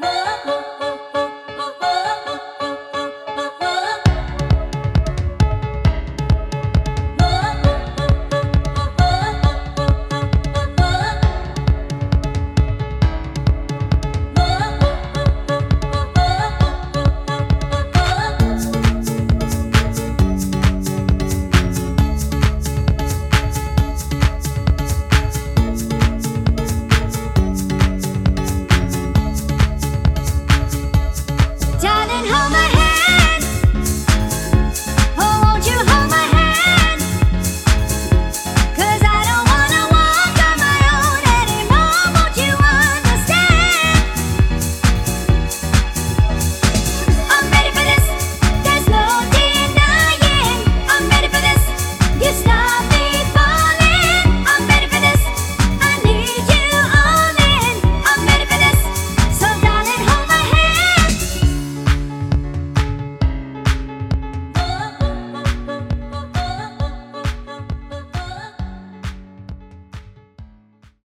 Oh, oh.